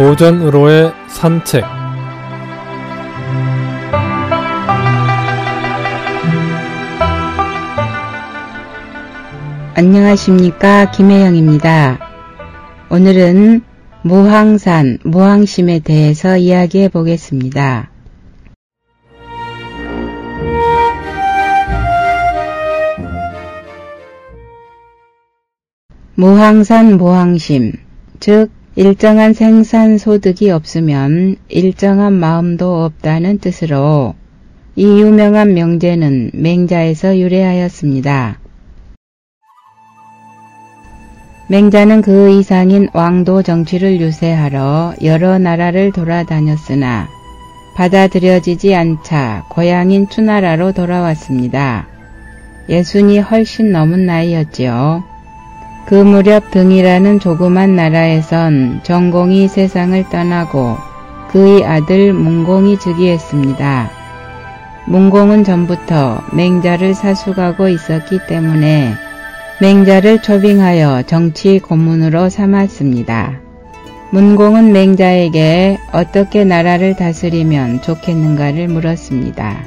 보전으로의 산책 안녕하십니까 김혜영입니다. 오늘은 무항산, 무항심에 대해서 이야기해 보겠습니다. 무항산, 무항심, 즉 일정한 생산 소득이 없으면 일정한 마음도 없다는 뜻으로 이 유명한 명제는 맹자에서 유래하였습니다. 맹자는 그 이상인 왕도 정치를 유세하러 여러 나라를 돌아다녔으나 받아들여지지 않자 고향인 추나라로 돌아왔습니다. 예순이 훨씬 넘은 나이였지요. 그 무렵 등이라는 조그만 나라에선 정공이 세상을 떠나고 그의 아들 문공이 즉위했습니다. 문공은 전부터 맹자를 사수하고 있었기 때문에 맹자를 초빙하여 정치 고문으로 삼았습니다. 문공은 맹자에게 어떻게 나라를 다스리면 좋겠는가를 물었습니다.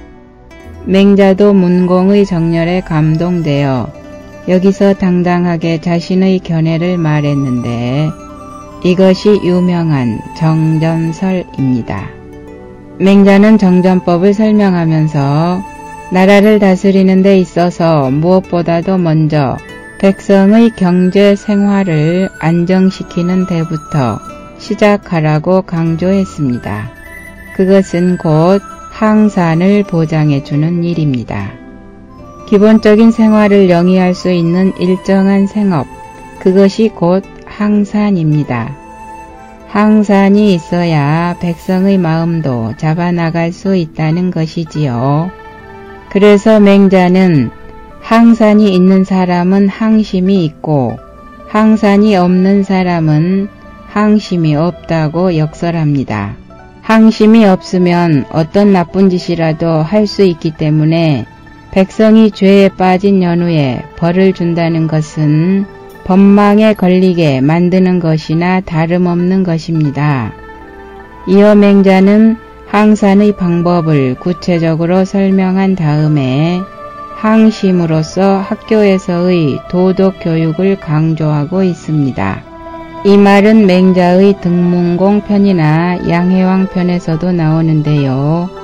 맹자도 문공의 정열에 감동되어 여기서 당당하게 자신의 견해를 말했는데 이것이 유명한 정전설입니다. 맹자는 정전법을 설명하면서 나라를 다스리는 데 있어서 무엇보다도 먼저 백성의 경제 생활을 안정시키는 데부터 시작하라고 강조했습니다. 그것은 곧 항산을 보장해주는 일입니다. 기본적인 생활을 영위할 수 있는 일정한 생업, 그것이 곧 항산입니다. 항산이 있어야 백성의 마음도 잡아나갈 수 있다는 것이지요. 그래서 맹자는 항산이 있는 사람은 항심이 있고 항산이 없는 사람은 항심이 없다고 역설합니다. 항심이 없으면 어떤 나쁜 짓이라도 할 수 있기 때문에 백성이 죄에 빠진 연후에 벌을 준다는 것은 법망에 걸리게 만드는 것이나 다름없는 것입니다. 이어 맹자는 항산의 방법을 구체적으로 설명한 다음에 항심으로서 학교에서의 도덕 교육을 강조하고 있습니다. 이 말은 맹자의 등문공 편이나 양해왕 편에서도 나오는데요.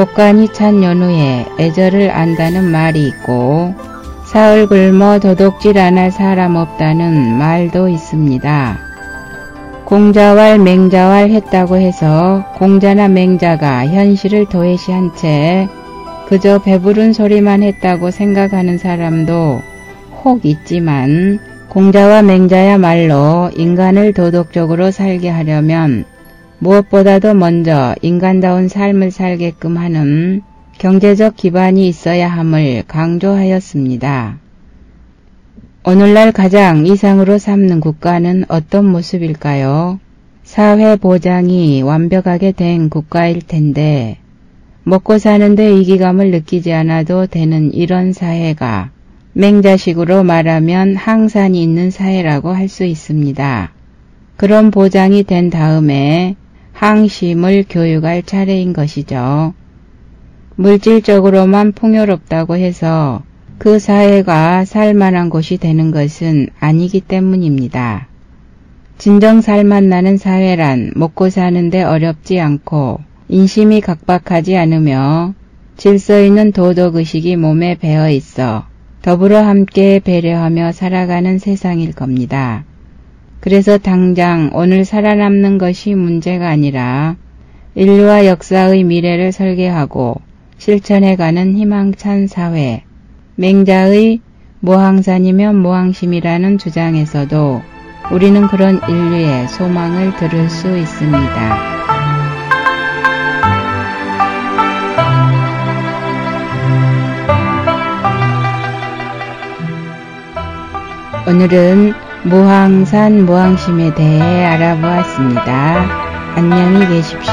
곡간이 찬 연후에 애절을 안다는 말이 있고 사흘 굶어 도둑질 안 할 사람 없다는 말도 있습니다. 공자왈 맹자왈 했다고 해서 공자나 맹자가 현실을 도외시한 채 그저 배부른 소리만 했다고 생각하는 사람도 혹 있지만 공자와 맹자야말로 인간을 도덕적으로 살게 하려면 무엇보다도 먼저 인간다운 삶을 살게끔 하는 경제적 기반이 있어야 함을 강조하였습니다. 오늘날 가장 이상으로 삼는 국가는 어떤 모습일까요? 사회 보장이 완벽하게 된 국가일 텐데 먹고 사는데 이기감을 느끼지 않아도 되는 이런 사회가 맹자식으로 말하면 항산이 있는 사회라고 할 수 있습니다. 그런 보장이 된 다음에 항심을 교육할 차례인 것이죠. 물질적으로만 풍요롭다고 해서 그 사회가 살만한 곳이 되는 것은 아니기 때문입니다. 진정 살맛나는 사회란 먹고 사는데 어렵지 않고 인심이 각박하지 않으며 질서 있는 도덕의식이 몸에 배어 있어 더불어 함께 배려하며 살아가는 세상일 겁니다. 그래서 당장 오늘 살아남는 것이 문제가 아니라 인류와 역사의 미래를 설계하고 실천해가는 희망찬 사회, 맹자의 모항산이면 모항심이라는 주장에서도 우리는 그런 인류의 소망을 들을 수 있습니다. 오늘은 무항산 무항심에 대해 알아보았습니다. 안녕히 계십시오.